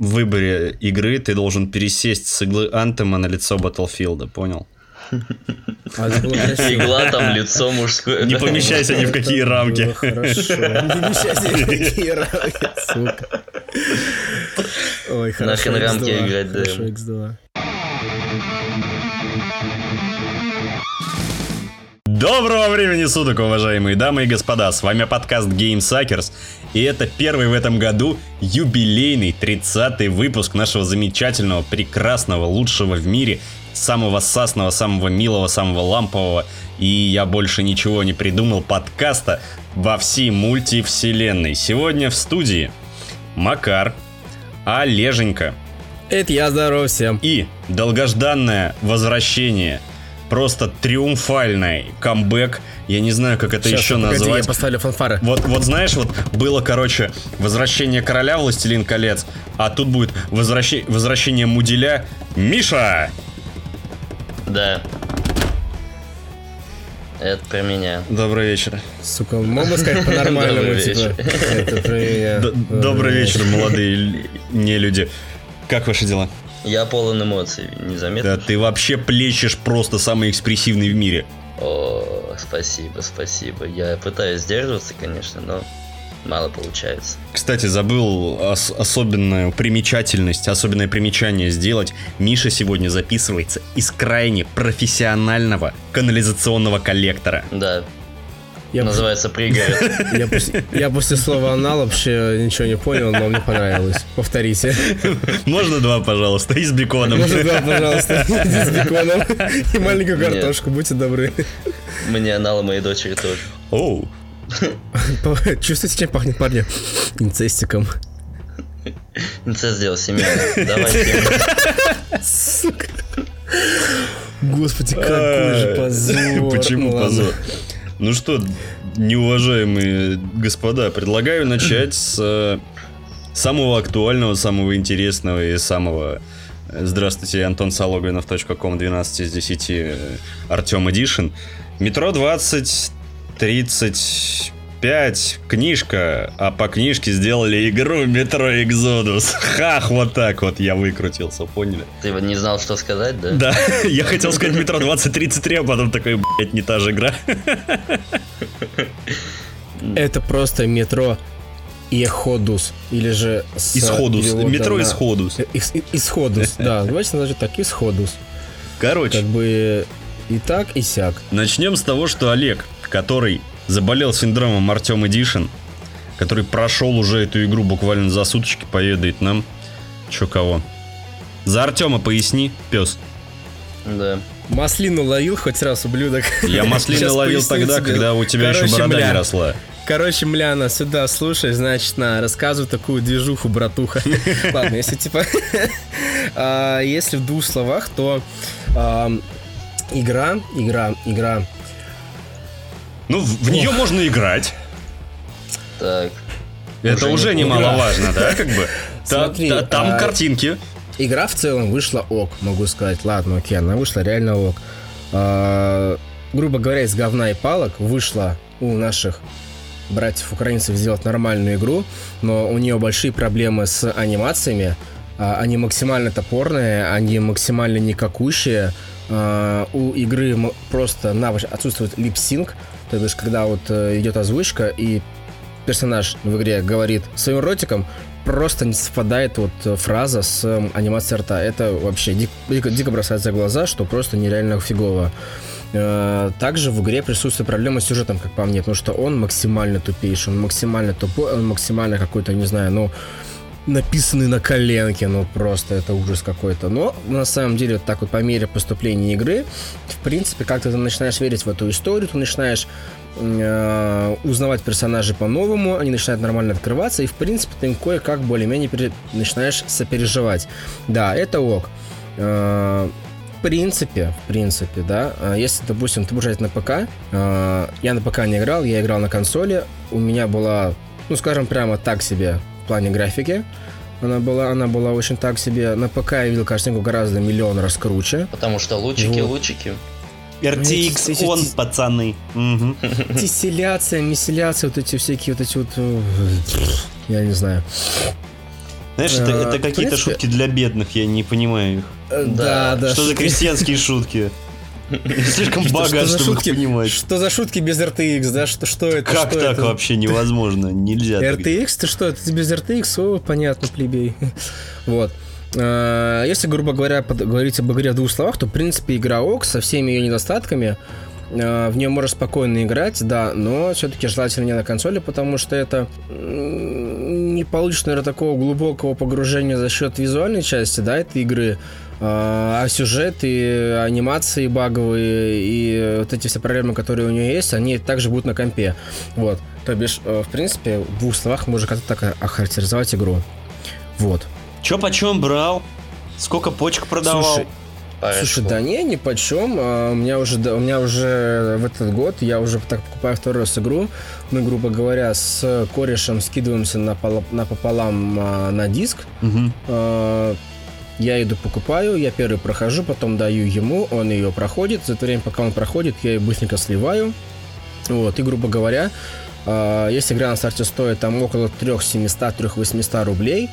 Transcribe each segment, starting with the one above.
выборе игры ты должен пересесть с иглы Антема на лицо Battlefield, понял? А. Игла там, лицо мужское. Не помещайся ни в какие рамки. Хорошо. Не помещайся ни в какие рамки, сука. Ой, хорошо. Нахрен рамки X2, играть, да. Хорошо, X2. Доброго времени суток, уважаемые дамы и господа. С вами подкаст Game Suckers. И это первый в этом году юбилейный 30-й выпуск нашего замечательного, прекрасного, лучшего в мире, самого сасного, самого милого, самого лампового и я больше ничего не придумал подкаста во всей мультивселенной. Сегодня в студии Макар, Олеженька Это я, здорово всем. и долгожданное возвращение, просто триумфальный камбэк. Я не знаю, как это Щас, еще погоди, назвать. я поставлю фанфары. Вот, вот знаешь, вот было, короче, возвращение короля Властелин колец, а тут будет возвращение, возвращение Муделя Миша! Да. Это про меня. Добрый вечер. Сука, можно сказать по-нормальному, типа. Добрый вечер, молодые не люди. Как ваши дела? Я полон эмоций, незаметно. Да ты вообще плещешь просто самый экспрессивный в мире. О, спасибо, спасибо. Я пытаюсь сдерживаться, конечно, но мало получается. Кстати, забыл ос- особенную примечательность, особенное примечание сделать. Миша сегодня записывается из крайне профессионального канализационного коллектора. Да, Я называется пригород. Я после, я после слова анал вообще ничего не понял, но мне понравилось. Повторите. Можно два, пожалуйста, и с беконом. Можно два, пожалуйста, с беконом и маленькую картошку, будьте добры. Мне анала моей дочери тоже. Оу. Чувствуете, чем пахнет парня? Инцестиком. Инцест сделал семейный. Давайте. Сука. Господи, какой же позор. Почему Ну позор? Ну что, неуважаемые господа, предлагаю начать с э, самого актуального, самого интересного и самого... э, Здравствуйте, Антон Сологвинов.ком 12 из 10 э, Артем Эдишн. Метро 20 35 книжка, а по книжке сделали игру Метро Экзодус. Хах, вот так вот я выкрутился, поняли? Ты вот не знал, что сказать, да? Да, я хотел сказать метро 2033, а потом такой, блять, не та же игра. Это просто метро Еходус. Или же... Исходус. Метро Исходус. Э, Исходус, да. Давайте назовем так, Исходус. Короче, Как бы и так, и сяк. начнем с того, что Олег, который заболел синдромом Артем Эдишн, который прошел уже эту игру буквально за суточки, поведает нам, чё кого. За Артема поясни, пес. Да. Маслину ловил хоть раз, ублюдок. Я маслины Щас ловил тогда, тебе. когда у тебя еще Короче, борода бля. не росла. Короче, Мляна, сюда слушай, значит, на, рассказываю такую движуху, братуха. Ладно, если типа... а, Если в двух словах, то ам, игра, игра, игра. Ну, в, в нее можно играть. Так. Это Уже уже не- немаловажно, да, как бы? Та- Смотри, та- Там а- картинки. Игра в целом вышла ок, могу сказать. Ладно, окей, она вышла реально ок. А, грубо говоря, из говна и палок вышла у наших братьев-украинцев сделать нормальную игру, но у нее большие проблемы с анимациями. А, Они максимально топорные, они максимально никакущие. А, У игры просто навык отсутствует липсинг, то есть когда вот э, идет озвучка и персонаж в игре говорит своим ротиком, просто не совпадает вот э, фраза с эм, анимацией рта. Это вообще дик- дико, дико бросается в глаза, что просто нереально фигово. Э, Также в игре присутствует проблема с сюжетом, как по мне, потому что он максимально тупейший, он максимально тупой, он максимально какой-то, не знаю, ну, написанный на коленке, ну просто это ужас какой-то. Но на самом деле вот так вот по мере поступления игры, в принципе, как-то ты начинаешь верить в эту историю, ты начинаешь э, узнавать персонажей по-новому, они начинают нормально открываться, и в принципе ты им кое-как более-менее пере- начинаешь сопереживать. Да, это ок. Э, в принципе, в принципе, да, э, если, допустим, ты будешь играть на ПК, э, я на ПК не играл, я играл на консоли, у меня была, ну, скажем, прямо так себе плане графики, она была, она была очень так себе. На ПК я видел картинку гораздо миллион раз круче. Потому что лучики, Вот. лучики. RTX Эти- он, эти- пацаны. Мгм. Дистилляция, миселляция, вот эти всякие вот эти вот... э, Я не знаю. Знаешь, это, это какие-то принципе... шутки для бедных, я не понимаю их. Да, да. Что за крестьянские шутки? Слишком богат, чтобы их понимать. Что за шутки без RTX, да? Что, что это? Как так вообще невозможно? Нельзя. RTX? Ты что? Это без RTX? О, понятно, плебей. Вот. А, если, грубо говоря, говорить об игре в двух словах, то, в принципе, игра ОК со всеми ее недостатками, а, в нее можно спокойно играть, да, но все-таки желательно не на консоли, потому что это не получится, наверное, такого глубокого погружения за счет визуальной части, да, этой игры, а, а сюжет и анимации баговые и вот эти все проблемы, которые у нее есть, они также будут на компе. Вот. То бишь, э, в принципе, в двух словах можно как-то так охарактеризовать игру. Вот. Чё почем брал? Сколько почек продавал? Слушай, Слушай, да не, ни почем. А, у меня уже, у меня уже в этот год я уже так покупаю второй раз игру. Мы, грубо говоря, с корешем скидываемся на, на пополам а, на диск. Угу. Я иду покупаю, я первый прохожу, потом даю ему, он ее проходит. За это время, пока он проходит, я ее быстренько сливаю. Вот, и, грубо говоря, если игра на старте стоит там около 3700-3800 рублей,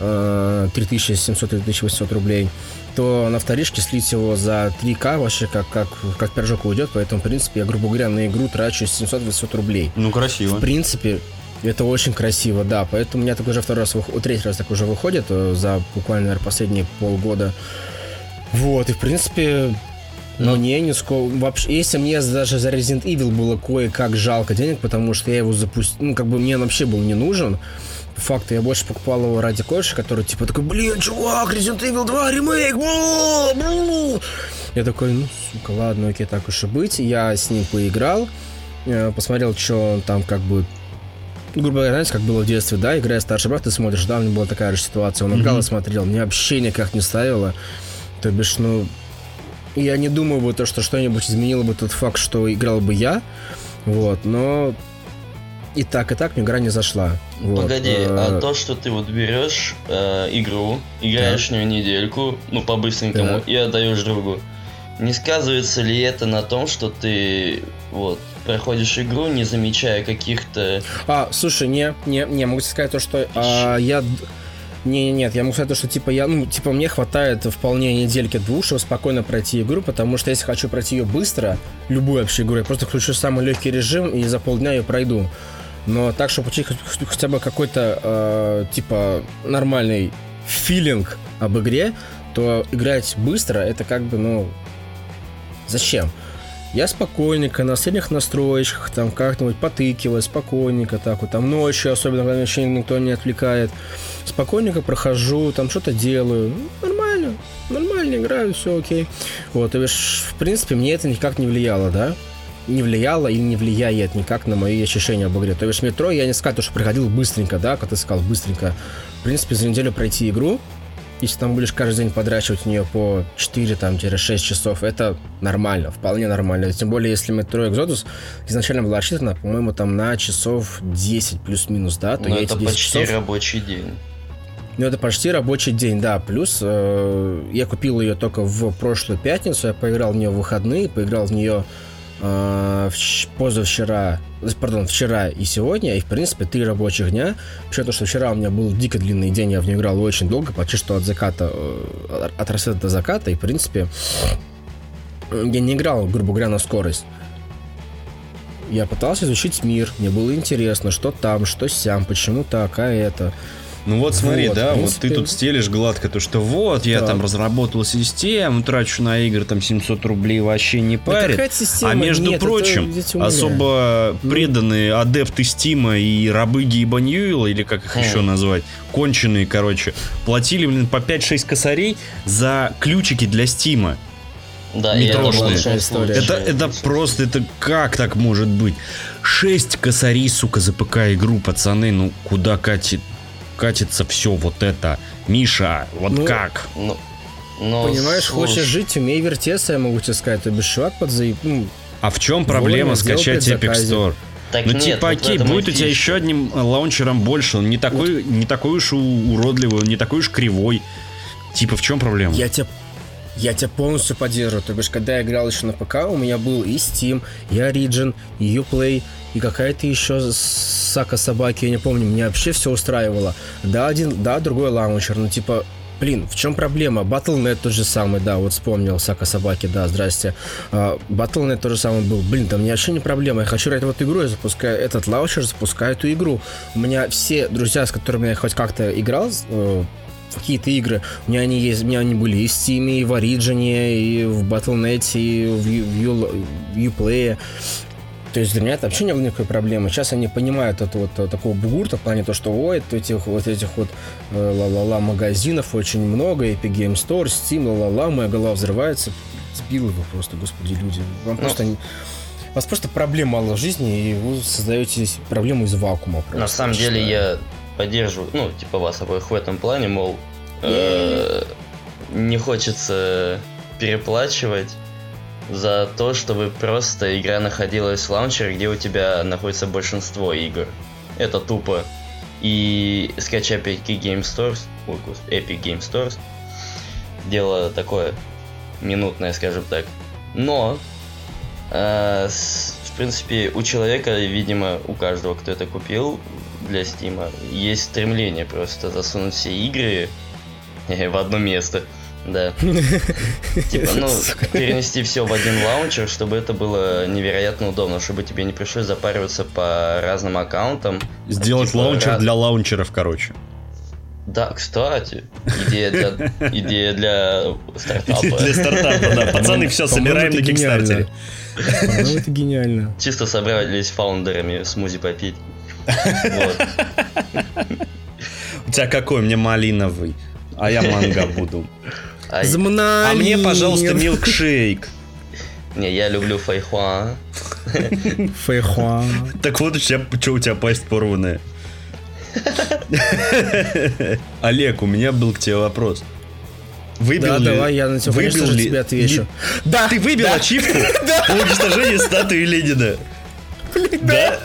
3700-3800 рублей, то на вторичке слить его за 3К вообще как, как, как пирожок уйдет, поэтому, в принципе, я, грубо говоря, на игру трачу 700-800 рублей. Ну, красиво. В принципе, это очень красиво, да. Поэтому у меня так уже второй раз, третий раз так уже выходит э, за буквально, наверное, последние полгода. Вот, и в принципе, но ну. не, не сколько. Вообще, если мне даже за Resident Evil было кое-как жалко денег, потому что я его запустил, ну, как бы мне он вообще был не нужен факт, я больше покупал его ради кореша, который типа такой, блин, чувак, Resident Evil 2 ремейк, Я такой, ну, сука, ладно, окей, так уж и быть. Я с ним поиграл, э, посмотрел, что он там как бы грубо говоря, знаете, как было в детстве, да, играя старший брат, ты смотришь, да, у меня была такая же ситуация, он играл mm-hmm. и смотрел, мне вообще никак не ставило, то бишь, ну, я не думаю бы то, что что-нибудь изменило бы тот факт, что играл бы я, вот, но и так, и так мне игра не зашла. Вот. Погоди, а э, то, что ты вот берешь э, игру, играешь в нее недельку, ну по-быстренькому, и отдаешь другу, не сказывается ли это на том, что ты вот проходишь игру, не замечая каких-то... А, слушай, не, не, не, могу сказать то, что а, я... Не, нет, я могу сказать, то, что типа я, ну, типа мне хватает вполне недельки двух, чтобы спокойно пройти игру, потому что если хочу пройти ее быстро, любую вообще игру, я просто включу самый легкий режим и за полдня ее пройду. Но так, чтобы получить хотя бы какой-то э, типа нормальный филинг об игре, то играть быстро это как бы, ну, зачем? Я спокойненько на средних настроечках, там как-нибудь потыкиваю, спокойненько так вот, там ночью, особенно когда меня никто не отвлекает, спокойненько прохожу, там что-то делаю, нормально, нормально играю, все окей. Вот, и в принципе, мне это никак не влияло, да, не влияло и не влияет никак на мои ощущения об игре. То есть метро я не скажу, что приходил быстренько, да, как ты сказал, быстренько. В принципе, за неделю пройти игру, если там будешь каждый день подращивать в нее по 4-6 часов, это нормально, вполне нормально. Тем более, если метро Exodus изначально была рассчитана, по-моему, там на часов 10 плюс-минус, да, то Но я это эти 10 почти часов... рабочий день. Ну, это почти рабочий день, да. Плюс э, я купил ее только в прошлую пятницу, я поиграл в нее в выходные, поиграл в нее э, позавчера, пардон, вчера и сегодня, и в принципе три рабочих дня. Причем то, что вчера у меня был дико длинный день, я в нее играл очень долго, почти что от заката, э, от рассвета до заката, и в принципе я не играл, грубо говоря, на скорость. Я пытался изучить мир, мне было интересно, что там, что сям, почему так, а это. Ну вот смотри, вот, да, вот ты тут стелишь гладко, то что вот, я там разработал систему, трачу на игры там 700 рублей, вообще не парит. Да система? А между Нет, прочим, особо ну... преданные адепты Стима и рабы Гейба Ньюэлла, или как их хм. еще назвать, конченые, короче, платили, блин, по 5-6 косарей за ключики для Стима. Да, метрошные. Это, это, это просто, это как так может быть? 6 косарей, сука, за ПК игру, пацаны, ну куда катит? Катится все вот это. Миша, вот ну, как? Ну, ну, Понимаешь, слушай. хочешь жить, умей вертеться, я могу тебе сказать. То без чувак подзаеб... Ну, а в чем проблема скачать Epic Store? Так ну, нет, типа, окей, вот будет у тебя еще одним лаунчером больше. Он не такой, вот. не такой уж уродливый, он не такой уж кривой. Типа, в чем проблема? Я тебе Я тебя полностью поддерживаю. То бишь, когда я играл еще на ПК, у меня был и Steam, и Origin, и Uplay, и какая-то еще сака собаки, я не помню. Мне вообще все устраивало. Да, один, да, другой лаунчер, ну типа Блин, в чем проблема? Battle.net тот же самый, да, вот вспомнил, Сака Собаки, да, здрасте. Uh, Battle.net тот же самый был. Блин, да мне вообще не проблема. Я хочу играть в эту игру, я запускаю этот лаунчер, запускаю эту игру. У меня все друзья, с которыми я хоть как-то играл, uh, какие-то игры. У меня они есть, у меня они были и в Steam, и в Origin, и в Battle.net, и в, в, в Uplay. То есть для меня это вообще не было никакой проблемы. Сейчас они понимают это вот э, такого бугурта в плане то, что ой, этих вот этих вот э, ла-ла-ла магазинов очень много, Epic Game Store, Steam, ла-ла-ла, моя голова взрывается. Сбил его просто, господи, люди. Вам ну, просто... У вас просто проблем мало в жизни, и вы создаете проблему из вакуума. Просто, На самом деле я поддерживаю, ну, типа вас обоих в этом плане, мол, э, не хочется переплачивать за то, чтобы просто игра находилась в лаунчере, где у тебя находится большинство игр. Это тупо. И скачать Epic Game Stores, ой, Epic Game Stores, дело такое минутное, скажем так. Но, э, с, в принципе, у человека, видимо, у каждого, кто это купил для Стима, есть стремление просто засунуть все игры в одно место. Да. Типа, ну, перенести все в один лаунчер, чтобы это было невероятно удобно, чтобы тебе не пришлось запариваться по разным аккаунтам. Сделать типа, лаунчер раз... для лаунчеров, короче. Да, кстати, идея для, идея для стартапа. Для стартапа, да. Пацаны, все, собираем на Кикстартере. Ну, это гениально. Чисто собрались фаундерами смузи попить. У тебя какой? Мне малиновый. А я манго буду. А, мне, пожалуйста, милкшейк. Не, я люблю фейхуа. Фейхуа. Так вот, у тебя, что у тебя пасть порванная? Олег, у меня был к тебе вопрос. Выбил да, ли, давай, я на тебя, выбил ли, тебе отвечу. Ли, да, ты выбил да. ачивку по уничтожению статуи Ленина. Блин, да.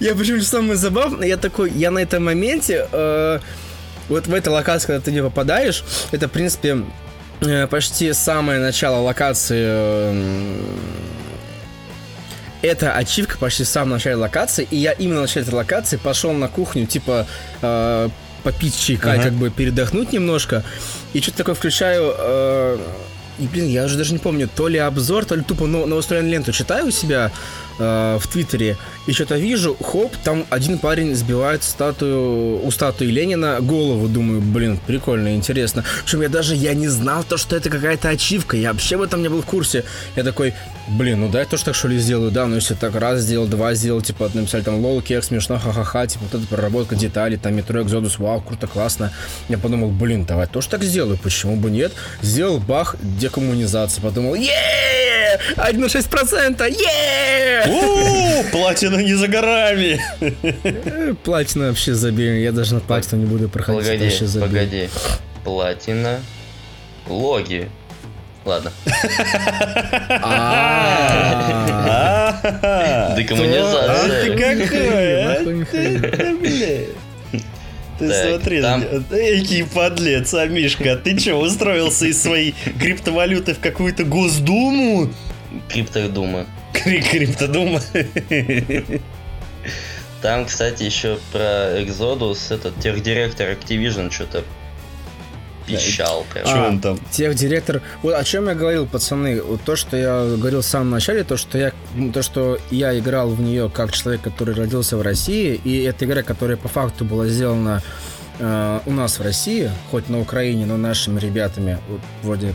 Я почему самое забавное, я такой, я на этом моменте э, вот в этой локации, когда ты не попадаешь, это, в принципе, э, почти самое начало локации э, это ачивка почти в самом начале локации, и я именно в начале этой локации пошел на кухню, типа, э, попить чайка, uh-huh. как бы передохнуть немножко, и что-то такое включаю, э, и, блин, я уже даже не помню, то ли обзор, то ли тупо ну, новостроенную ленту читаю у себя э, в Твиттере, и что-то вижу, хоп, там один парень сбивает статую, у статуи Ленина голову, думаю, блин, прикольно, интересно. Причем я даже, я не знал то, что это какая-то ачивка, я вообще в этом не был в курсе. Я такой, блин, ну дай тоже так что ли сделаю, да, ну если так раз сделал, два сделал, типа, написали там лол, кек, смешно, ха-ха-ха, типа, вот эта проработка деталей, там метро, экзодус, вау, круто, классно. Я подумал, блин, давай тоже так сделаю, почему бы нет? Сделал бах, декоммунизация, подумал, еее, 1,6%, еее! Платина не за горами. Э, платина вообще забей, я даже на платину не буду проходить. Погоди, погоди. Платина, логи, Ладно. Декоммунизация. Ты какой? Ты смотри, экий подлец, а Мишка, ты что, устроился из своей криптовалюты в какую-то госдуму? Криптодума. Криптодума. Там, кстати, еще про Exodus, этот техдиректор Activision что-то пищал. Прям. Что он там? Тех директор. Вот о чем я говорил, пацаны. Вот то, что я говорил в самом начале, то, что я, то, что я играл в нее как человек, который родился в России, и эта игра, которая по факту была сделана э, у нас в России, хоть на Украине, но нашими ребятами, вот вроде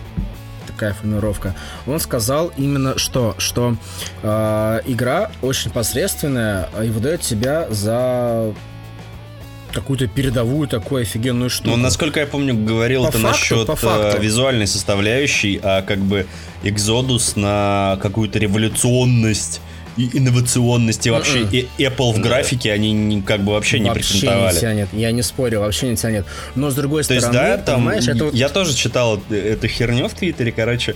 такая формировка. Он сказал именно что, что э, игра очень посредственная и выдает себя за какую-то передовую такую офигенную штуку. Ну, насколько я помню, говорил по ты факту, насчет по факту. Э, визуальной составляющей, а как бы Exodus на какую-то революционность и инновационности вообще. Mm-mm. И Apple в графике они не, как бы вообще, не. Вообще не тянет, я не спорю, вообще не тянет. Но с другой То стороны, есть, да, там, это... я тоже читал эту херню в Твиттере, короче,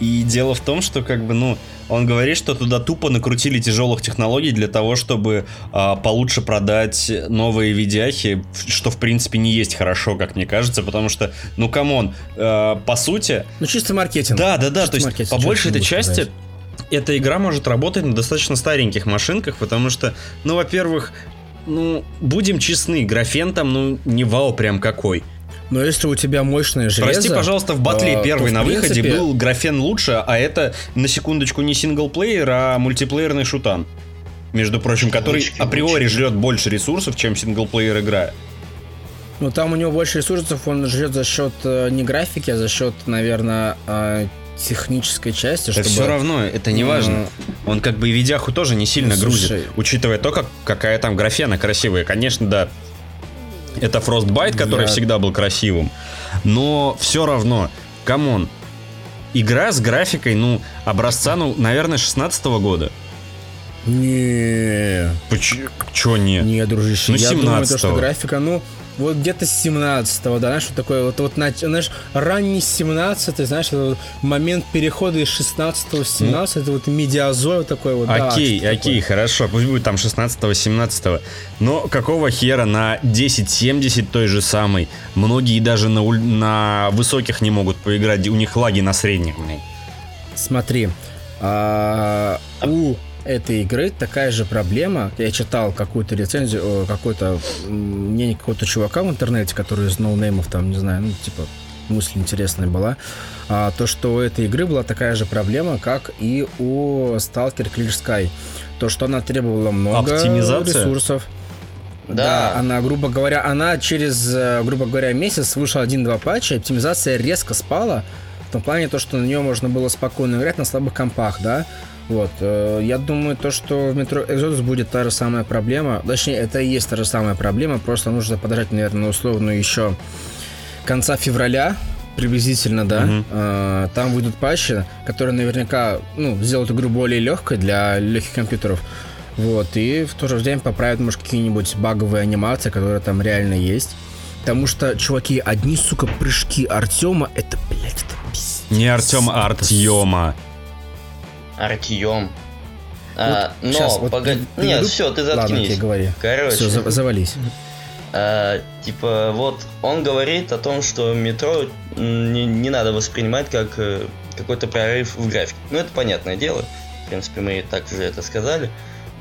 И дело в том, что как бы, ну, он говорит, что туда тупо накрутили тяжелых технологий для того, чтобы а, получше продать новые видяхи, что в принципе не есть хорошо, как мне кажется, потому что, ну come on, а, по сути... Ну чисто маркетинг. Да, да, да, чисто то есть по большей этой части сказать. Эта игра может работать на достаточно стареньких машинках, потому что, ну, во-первых, ну, будем честны, графен там, ну, не вау прям какой. Но если у тебя мощное железо... Прости, пожалуйста, в батле а, первый на принципе... выходе был графен лучше, а это, на секундочку, не синглплеер, а мультиплеерный шутан. Между прочим, который Лучки, априори жрет больше ресурсов, чем синглплеер игра. Ну, там у него больше ресурсов, он жрет за счет э, не графики, а за счет, наверное, э, технической части. Чтобы... все равно, это не важно. Он как бы и видяху тоже не сильно Слушай... грузит, учитывая то, как, какая там графена красивая. Конечно, да, это Frostbite, который Я... всегда был красивым. Но все равно, come on, игра с графикой, ну, образца, ну, наверное, 16 -го года. Не. Почему? не? Не, дружище. Ну, 17 Я думаю, то, что графика, ну, вот где-то с 17-го, да, знаешь, вот такой вот, вот знаешь, ранний 17 знаешь, вот момент перехода из 16 в 17 ну, это вот медиазой такой вот. Окей, да, окей, такое. хорошо, пусть будет там 16-17, но какого хера на 1070 той же самой, многие даже на, на высоких не могут поиграть, у них лаги на средних, блин. Смотри, а, у этой игры такая же проблема. Я читал какую-то рецензию, какой-то мнение какого-то чувака в интернете, который из ноунеймов там, не знаю, ну, типа, мысль интересная была. А, то, что у этой игры была такая же проблема, как и у Stalker Clear Sky. То, что она требовала много ресурсов. Да. да, она, грубо говоря, она через, э, грубо говоря, месяц вышел один-два патча, оптимизация резко спала, в том плане то, что на нее можно было спокойно играть на слабых компах, да, вот. Э, я думаю, то, что в метро Exodus будет та же самая проблема. Точнее, это и есть та же самая проблема. Просто нужно подождать, наверное, условно еще конца февраля, приблизительно, да. Угу. Там выйдут патчи, которые наверняка ну, сделают игру более легкой для легких компьютеров. Вот, и в то же время поправят, может, какие-нибудь баговые анимации, которые там реально есть. Потому что, чуваки, одни, сука, прыжки Артема, это, блядь, это пиздец. Не Артема, а Артема. Артем. А, вот но, сейчас, вот погоди. Нет, все, ты заткнись. Ладно, говори. Короче. Все, за завались. А, типа, вот он говорит о том, что метро не, не надо воспринимать как э, какой-то прорыв в графике. Ну, это понятное дело. В принципе, мы и так уже это сказали.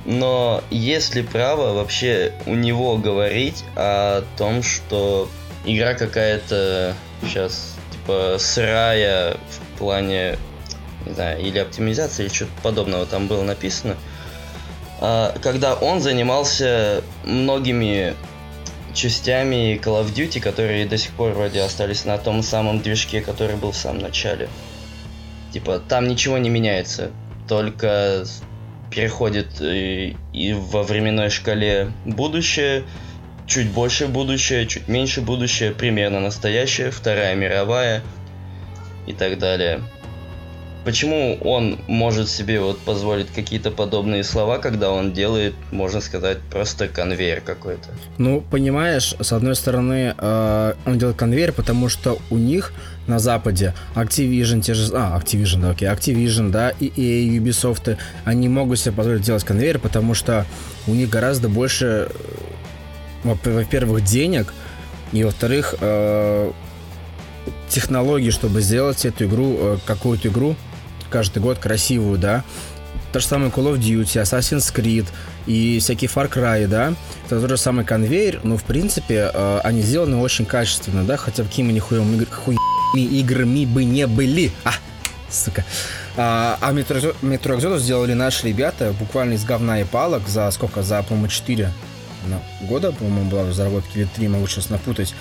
Но есть ли право вообще у него говорить о том, что игра какая-то сейчас, типа, сырая в плане не знаю, или оптимизация, или что-то подобного там было написано, а, когда он занимался многими частями Call of Duty, которые до сих пор вроде остались на том самом движке, который был в самом начале. Типа, там ничего не меняется, только переходит и, и во временной шкале будущее, чуть больше будущее, чуть меньше будущее, примерно настоящее, Вторая мировая и так далее. Почему он может себе вот позволить какие-то подобные слова, когда он делает, можно сказать, просто конвейер какой-то? Ну, понимаешь, с одной стороны, э, он делает конвейер, потому что у них на Западе Activision, те же... А, Activision, да, окей, Activision, да, и EA, Ubisoft, они могут себе позволить делать конвейер, потому что у них гораздо больше, э, во-первых, денег, и во-вторых, э, технологий, чтобы сделать эту игру, э, какую-то игру каждый год красивую, да. То же самое Call of Duty, Assassin's Creed и всякие Far Cry, да. Это тот же самый конвейер, но в принципе э, они сделаны очень качественно, да, хотя какими нихуевыми игр, играми бы не были. А, сука. А, а Metro, Exodus сделали наши ребята буквально из говна и палок за сколько? За, по-моему, 4 ну, года, по-моему, была разработка или 3, могу сейчас напутать.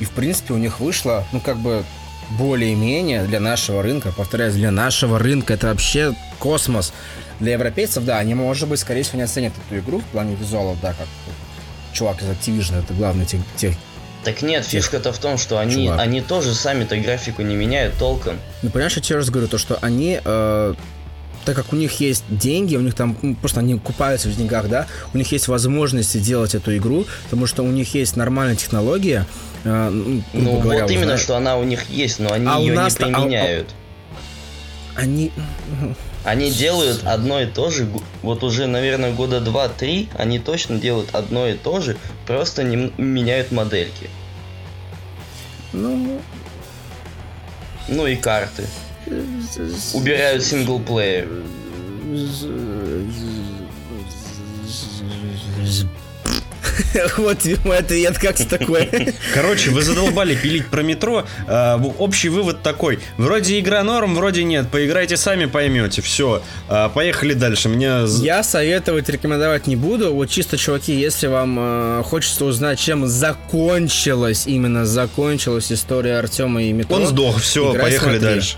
И, в принципе, у них вышло, ну, как бы, более-менее для нашего рынка, повторяюсь, для нашего рынка это вообще космос. Для европейцев, да, они, может быть, скорее всего, не оценят эту игру в плане визуалов, да, как чувак из Activision, это главный тех, тех так нет, фишка-то в том, что они, они тоже сами-то графику не меняют толком. Ну, понимаешь, я тебе раз говорю, то, что они э, так как у них есть деньги, у них там ну, просто они купаются в деньгах, да, у них есть возможности делать эту игру, потому что у них есть нормальная технология. Э, ну, говоря, вот именно, знаешь. что она у них есть, но они а ее не применяют. они... Они делают одно и то же, вот уже, наверное, года два-три, они точно делают одно и то же, просто не меняют модельки. Ну... Ну и карты. Убирают синглплеер. Вот мой ответ, как такое. Короче, вы задолбали пилить про метро. А, общий вывод такой. Вроде игра норм, вроде нет. Поиграйте сами, поймете. Все. А, поехали дальше. Мне... Я советовать, рекомендовать не буду. Вот чисто, чуваки, если вам э, хочется узнать, чем закончилась, именно закончилась история Артема и метро. Он сдох, все, поехали дальше.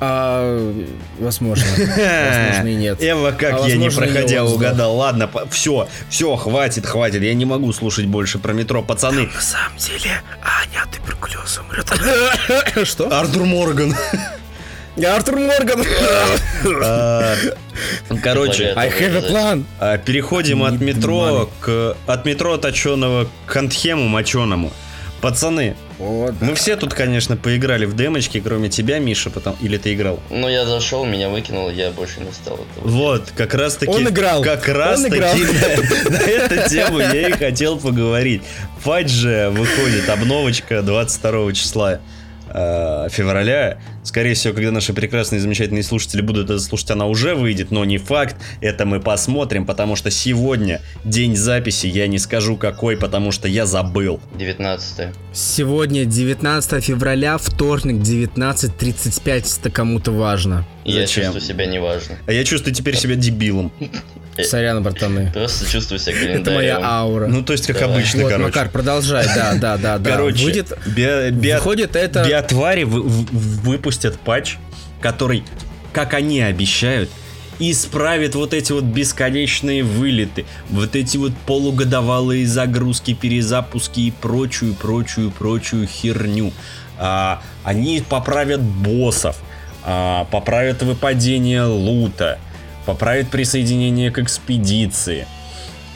А, возможно. Возможно и нет. Эва, как а я не проходя угадал. Ладно, все, все, хватит, хватит. Я не могу слушать больше про метро. Пацаны. на самом деле, Аня от туберкулеза умрет. Что? Артур Морган. Артур Морган. А, короче, I have a plan. А, переходим от метро к от метро точеного к антхему моченому. Пацаны, о, да. мы все тут, конечно, поиграли в демочки, кроме тебя, Миша, потом или ты играл? Ну, я зашел, меня выкинул, я больше не стал. Этого. Вот, как раз таки... Он играл. Как раз Он таки на, на эту тему я и хотел поговорить. Фать же выходит обновочка 22 числа э, февраля. Скорее всего, когда наши прекрасные замечательные слушатели будут это слушать, она уже выйдет, но не факт. Это мы посмотрим, потому что сегодня день записи, я не скажу какой, потому что я забыл. 19 Сегодня 19 февраля, вторник, 19.35, это кому-то важно. Я Зачем? чувствую себя неважно. А я чувствую теперь себя дебилом. Сорян, братаны. Просто чувствую себя календарем. Это моя аура. Ну, то есть, как Давай. обычно, вот, короче. Макар, продолжай, да, да, да. да. Короче, Выйдет, би, би, выходит это... Биотвари вы, выпустят патч, который, как они обещают, исправит вот эти вот бесконечные вылеты, вот эти вот полугодовалые загрузки, перезапуски и прочую, прочую, прочую херню. А, они поправят боссов, а, поправят выпадение лута, поправит присоединение к экспедиции,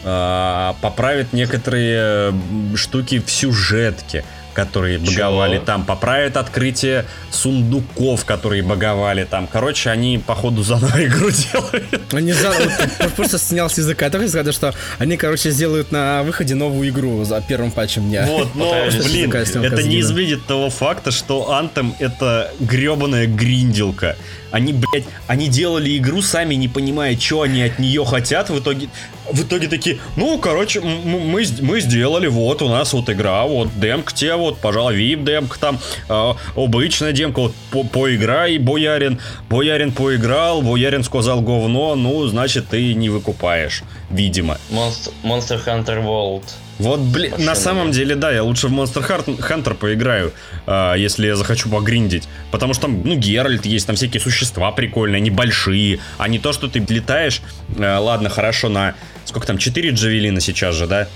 а, поправит некоторые штуки в сюжетке, которые Чего? баговали там, поправят открытие сундуков, которые баговали там. Короче, они, походу, заново игру делают. Они за... вот, просто снял с языка, так сказать, что они, короче, сделают на выходе новую игру за первым патчем дня. Вот, но, блин, это не изменит того факта, что Anthem это гребаная гринделка. Они, блядь, они делали игру, сами не понимая, что они от нее хотят. В итоге, в итоге такие, ну, короче, мы, мы сделали, вот у нас вот игра, вот демка тебе, вот, пожалуй, VIP демка там, э, обычная демка, вот, по поиграй, боярин. Боярин поиграл, боярин сказал говно, ну, значит, ты не выкупаешь, видимо. Monster, Monster Hunter World вот, блин, на самом деле, да, я лучше в Monster Hunter поиграю, э, если я захочу погриндить. Потому что там, ну, Геральт есть, там всякие существа прикольные, они большие, а не то, что ты летаешь, э, ладно, хорошо, на, сколько там, 4 джавелина сейчас же, да?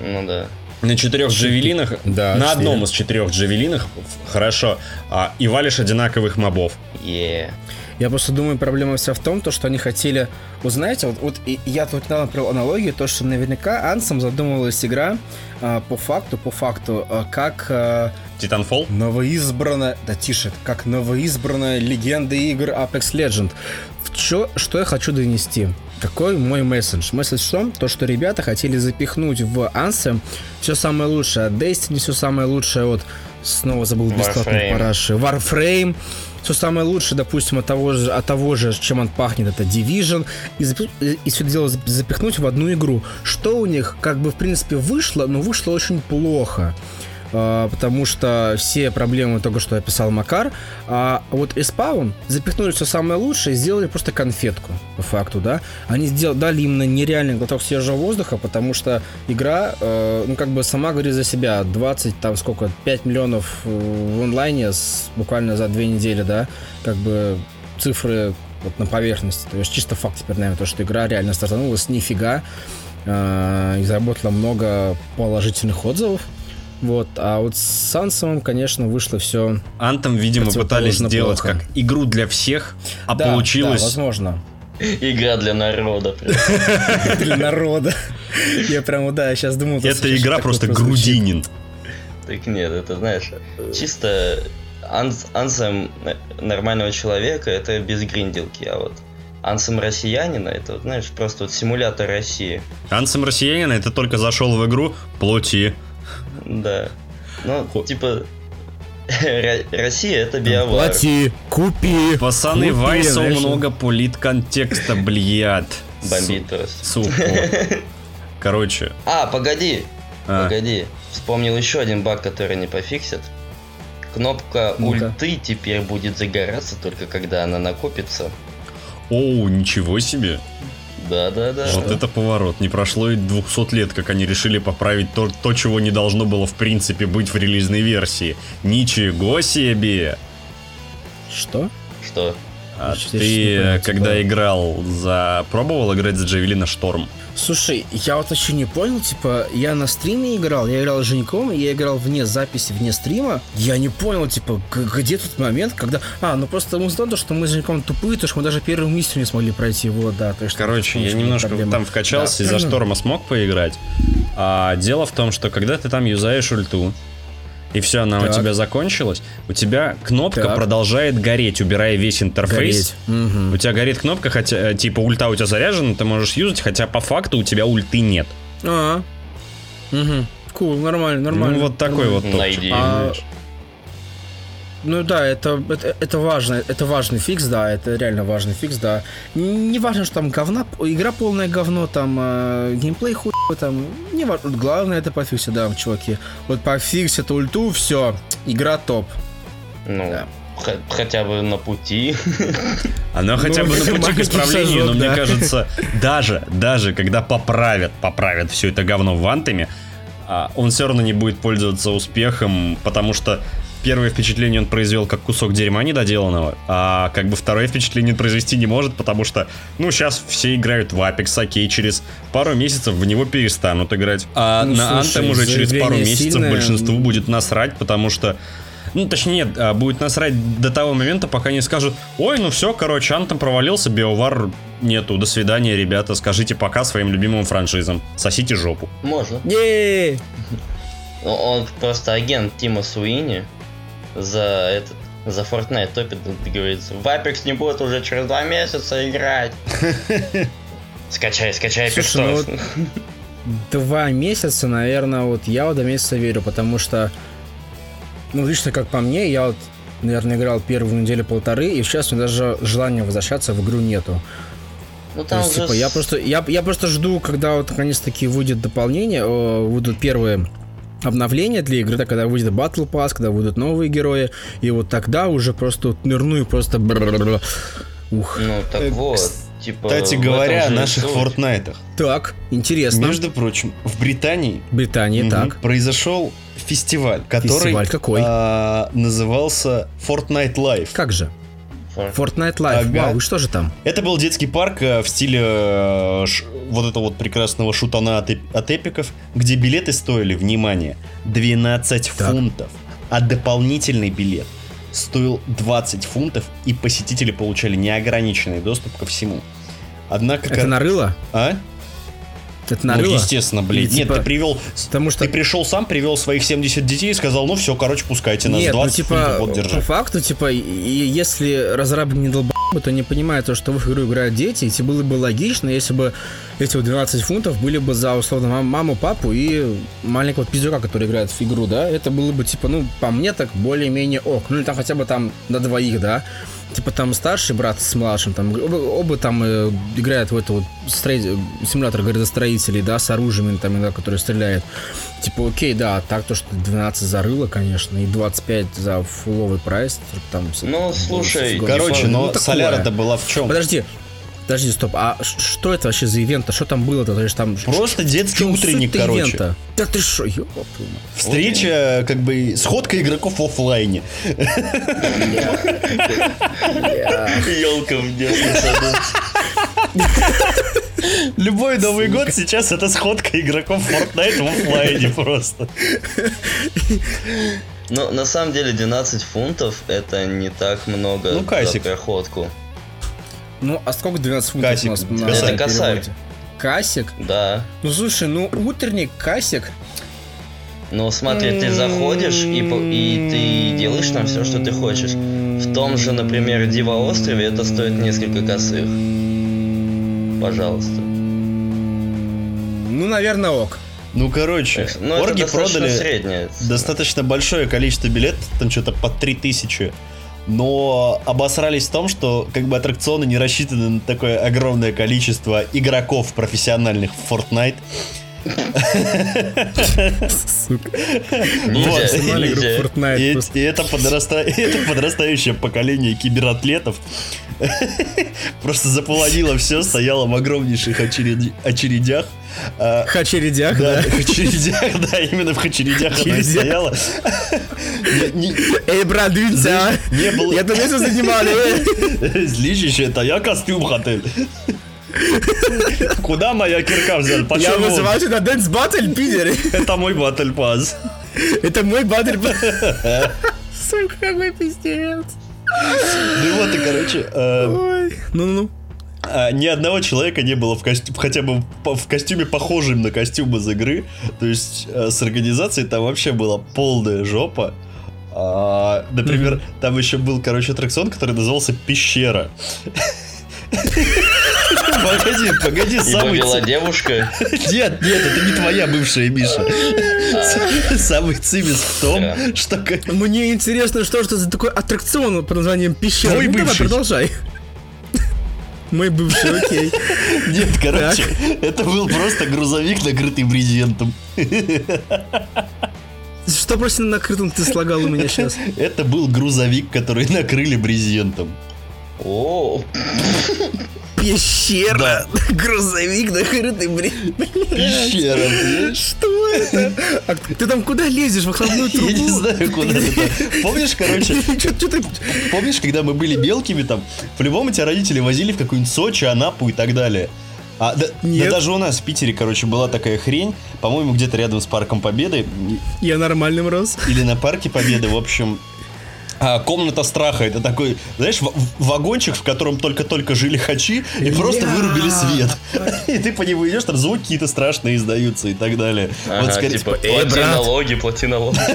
Ну да. На четырех джавелинах, да, на одном из четырех джавелинах, хорошо, а, и валишь одинаковых мобов. Yeah. Я просто думаю, проблема вся в том, то, что они хотели... Вот знаете, вот, вот я тут недавно провел аналогию, то, что наверняка Ансом задумывалась игра а, по факту, по факту, а, как... А, Titanfall? Новоизбранная... Да тише, как новоизбранная легенда игр Apex Legend. В чё, что я хочу донести? Какой мой месседж? Месседж в том, то, что ребята хотели запихнуть в Anthem все самое лучшее от Destiny, все самое лучшее от... Снова забыл бесплатный параши. Warframe все самое лучшее, допустим, от того же, от того же, чем он пахнет, это Division, и, запи- и все это дело запихнуть в одну игру. Что у них, как бы, в принципе, вышло, но вышло очень плохо. А, потому что все проблемы только что описал Макар, а вот Respawn запихнули все самое лучшее и сделали просто конфетку, по факту, да. Они сделали, дали именно нереальный глоток свежего воздуха, потому что игра, э, ну, как бы сама говорит за себя, 20, там, сколько, 5 миллионов э, в онлайне с, буквально за две недели, да, как бы цифры вот на поверхности. То есть чисто факт теперь, наверное, то, что игра реально стартанулась нифига э, и заработала много положительных отзывов. Вот, а вот с Сансомом, конечно, вышло все. Антом, видимо, пытались сделать плохо. как игру для всех, а да, получилось. Да, возможно. Игра для народа. Для народа. Я прямо, да, сейчас думал... Это игра просто грудинин. Так нет, это, знаешь, чисто анс, ансем нормального человека это без гринделки, а вот ансем россиянина это, знаешь, просто вот симулятор России. Ансем россиянина это только зашел в игру, плати. Да. Ну, Хо... типа, Россия это биовар. Плати, купи. Пацаны, купи, Вайсу много пулит контекста, блядь. Бомбит просто. Сука. Короче. А, погоди. А. Погоди. Вспомнил еще один баг, который не пофиксит. Кнопка ну ульты теперь будет загораться только когда она накопится. Оу, ничего себе. Да, да, да. Вот это поворот. Не прошло и 200 лет, как они решили поправить то, то, чего не должно было в принципе быть в релизной версии. Ничего себе! Что? Что? А ты, когда играл за... Пробовал играть за Джавелина Шторм? Слушай, я вот еще не понял, типа, я на стриме играл, я играл с Женьком, я играл вне записи, вне стрима. Я не понял, типа, где тот момент, когда... А, ну просто мы знаем, что мы с Женьком тупые, то что мы даже первую миссию не смогли пройти, вот, да. То есть, Короче, я немножко проблема. там вкачался, да. из-за шторма смог поиграть. А дело в том, что когда ты там юзаешь ульту, и все, она так. у тебя закончилась, у тебя кнопка так. продолжает гореть, убирая весь интерфейс. Угу. У тебя горит кнопка, хотя, э, типа, ульта у тебя заряжена, ты можешь юзать, хотя по факту у тебя ульты нет. А, угу. Cool, нормально, нормально. Ну, вот такой вот топчик. Найди. А, ну да, это, это, это важно, это важный фикс, да, это реально важный фикс, да. Не важно, что там говна, игра полное говно, там э, геймплей хуй, там, не важно, главное это пофиксить, да, чуваки. Вот пофиксит ульту, все, игра топ. Ну, да. хотя бы на пути. Она хотя бы на пути к исправлению, но мне кажется, даже, даже когда поправят, поправят все это говно вантами, а, он все равно не будет пользоваться успехом, потому что первое впечатление он произвел как кусок дерьма недоделанного, а как бы второе впечатление произвести не может, потому что, ну, сейчас все играют в Apex, окей, через пару месяцев в него перестанут играть. А ну, на слушай, Anthem уже через пару месяцев сильное... большинству будет насрать, потому что ну, точнее, нет, а, будет насрать до того момента, пока не скажут, ой, ну все, короче, Антом провалился, биовар нету, до свидания, ребята, скажите пока своим любимым франшизам, сосите жопу. Можно. е Он просто агент Тима Суини, за этот за Fortnite топит, говорится, в Apex не будет уже через два месяца играть. Скачай, скачай Apex ну вот Два месяца, наверное, вот я вот до месяца верю, потому что, ну, лично как по мне, я вот, наверное, играл первую неделю полторы, и сейчас у меня даже желания возвращаться в игру нету. Ну, там То есть, же... типа, я просто, я, я просто жду, когда вот наконец-таки выйдет дополнение, выйдут первые обновление для игры, да, когда выйдет Battle Pass, когда выйдут новые герои, и вот тогда уже просто вот нырну и просто... Ух. Ну, так э, вот. Типа, Кстати говоря, о наших Фортнайтах. Так, интересно. Между прочим, в Британии, Британии, угу, так. произошел фестиваль, который фестиваль какой? А, назывался Fortnite Live. Как же? Fortnite Live. Ага. Вау, и что же там? Это был детский парк э, в стиле э, ш, вот этого вот прекрасного шутана от, от эпиков, где билеты стоили, внимание, 12 так. фунтов. А дополнительный билет стоил 20 фунтов, и посетители получали неограниченный доступ ко всему. Однако... Это как... нарыло? А? Это нарыло? Ну, естественно, блин. Нет, типа... ты привел... Потому что... Ты пришел сам, привел своих 70 детей и сказал, ну все, короче, пускайте нас Нет, 20 ну, типа, вот, держи. по факту, типа, если разрабы не долбоебы, то не понимают то, что в их игру играют дети, и было бы логично, если бы эти вот 12 фунтов были бы за, условно, маму, папу и маленького пиздюка, который играет в игру, да, это было бы, типа, ну, по мне так более-менее ок. Ну, или там хотя бы там на двоих, да типа там старший брат с младшим, там оба, оба там э, играют в эту вот строитель, симулятор градостроителей, да, с оружием, там, да, который стреляет. Типа, окей, да, так то, что 12 зарыло, конечно, и 25 за фуловый прайс. Там, ну, слушай, короче, но ну, соляра-то была в чем? Подожди, Подожди, стоп, а что это вообще за ивент? А что там было-то? То есть там Просто детский утренник, короче. Ивента? Да ты что, ёпа. Встреча, как бы, сходка игроков в офлайне. Елка саду. Любой Новый год сейчас это сходка игроков Fortnite в офлайне просто. Ну, на самом деле 12 фунтов это не так много ну, за проходку. Ну, а сколько 12 фунтов касик. у нас на Это косарь. Касик? Да. Ну, слушай, ну, утренник, касик. Но смотри, ты заходишь и, и ты делаешь там все, что ты хочешь. В том же, например, Дива острове это стоит несколько косых. Пожалуйста. Ну, наверное, ок. Ну, короче, ну, орги продали среднее. достаточно большое количество билетов, там что-то по 3000 но обосрались в том, что как бы аттракционы не рассчитаны на такое огромное количество игроков профессиональных в Fortnite. Сука. И это подрастающее поколение кибератлетов просто заполонило все, стояло в огромнейших очередях. А, хачередях, да? В хачередях, да, именно в хачередях она стояла. Эй, брат, дивіться, не было... я то место занимали. Зличище, это я костюм хотел. Куда моя кирка взял? Почему? Я вызываю на Dance Battle, пидеры. Это мой Battle Pass. Это мой Battle Pass. Сука, какой пиздец. Ну вот и, короче... Э, ну-ну-ну. А, ни одного человека не было в костюме, хотя бы в костюме похожем на костюм из игры. То есть э, с организацией там вообще была полная жопа. А, например, mm-hmm. там еще был, короче, аттракцион, который назывался Пещера. Погоди, погоди, самый... была девушка? Нет, нет, это не твоя бывшая Миша. Самый цимис в том, что... Мне интересно, что это за такой аттракцион под названием Пещера. Твой ну, бывший. продолжай. Мой бывший, окей. Нет, короче, это был просто грузовик, накрытый брезентом. Что просто накрытым ты слагал у меня сейчас? Это был грузовик, который накрыли брезентом. О, пещера, грузовик накрытый, блин. Пещера, Что это? А ты там куда лезешь? В охладную трубу? Я не знаю, куда ты Помнишь, короче, помнишь, когда мы были мелкими там, по-любому тебя родители возили в какую-нибудь Сочи, Анапу и так далее. А, да, да даже у нас в Питере, короче, была такая хрень, по-моему, где-то рядом с Парком Победы. Я нормальным рос. Или на Парке Победы, в общем, а, комната страха. Это такой, знаешь, вагончик, в котором только-только жили хачи, и просто вырубили свет. И ты по нему идешь, там звуки какие-то страшные издаются и так далее. Ага, вот скорее, типа, э, плати налоги, плати налоги.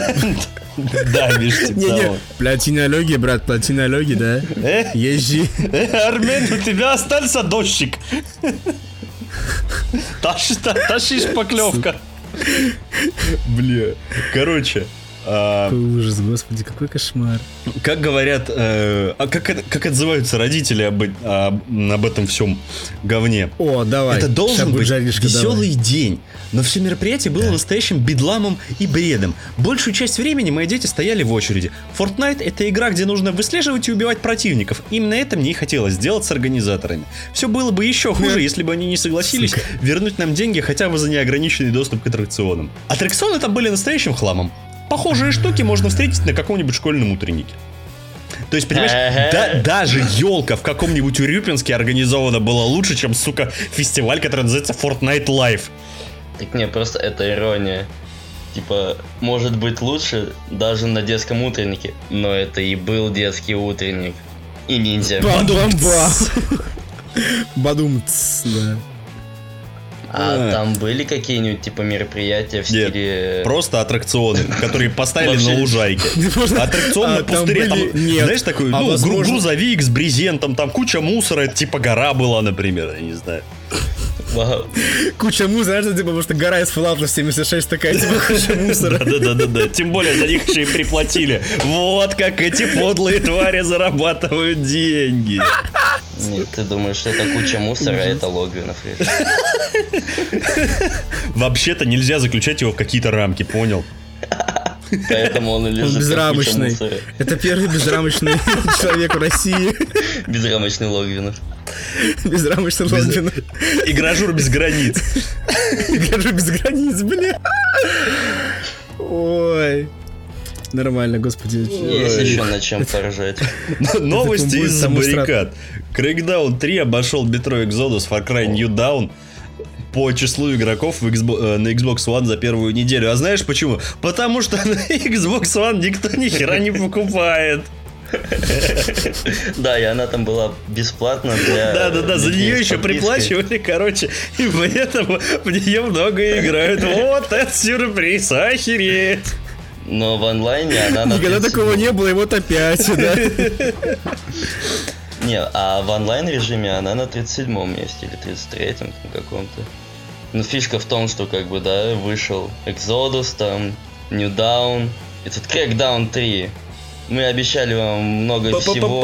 Да, Миш, типа того. Плати налоги, брат, плати налоги, да? Э? Езжи. Э, Армен, у тебя остался дождик. Тащишь поклевка. Бля. Короче, какой ужас, господи, какой кошмар. Как говорят, э, а как, как отзываются родители об, об, об этом всем говне? О, давай. Это должен быть веселый давай. день. Но все мероприятие было да. настоящим бедламом и бредом. Большую часть времени мои дети стояли в очереди. Fortnite это игра, где нужно выслеживать и убивать противников. Именно это мне и хотелось сделать с организаторами. Все было бы еще хуже, если бы они не согласились Сука. вернуть нам деньги хотя бы за неограниченный доступ к аттракционам. Аттракционы там были настоящим хламом. Похожие штуки можно встретить на каком-нибудь школьном утреннике. То есть, понимаешь, да, даже елка в каком-нибудь Урюпинске организована была лучше, чем, сука, фестиваль, который называется Fortnite Live. Так не, просто это ирония. Типа, может быть лучше даже на детском утреннике, но это и был детский утренник. И ниндзя. Бам-бам-бам. Бадум, да. А, там были какие-нибудь типа мероприятия в Нет, стиле... просто аттракционы, которые поставили на лужайке. Аттракцион на пустыре. Знаешь, такой, а, ну, грузовик с брезентом, там куча мусора, типа гора была, например, я не знаю. Куча мусора, знаешь, типа, потому что гора из Fallout 76 такая, типа, куча мусора. Да-да-да-да, тем более за них еще и приплатили. Вот как эти подлые твари зарабатывают деньги. Нет, ты думаешь, что это куча мусора, а это Логвинов Вообще-то нельзя заключать его в какие-то рамки, понял? Поэтому он и лежит он безрамочный. Это первый безрамочный человек в России. Безрамочный Логвинов. Безрамочный Логвинов. Игражур без границ. Игражур без границ, бля. Ой. Нормально, господи. Есть еще на чем поржать. Новости из баррикад. Crackdown 3 обошел Metro Exodus Far Cry New Dawn по числу игроков в Xbox, э, на Xbox One за первую неделю. А знаешь почему? Потому что на Xbox One никто ни хера не покупает. Да, и она там была бесплатна для... Да-да-да, за нее еще приплачивали, короче, и поэтому в нее много играют. Вот это сюрприз, охереть! Но в онлайне она на Никогда такого не было, и вот опять, да? Не, а в онлайн режиме она на 37 месте или 33-м каком-то. Ну, фишка в том, что как бы, да, вышел Exodus, там, New Down, этот Crackdown 3. Мы обещали вам много всего.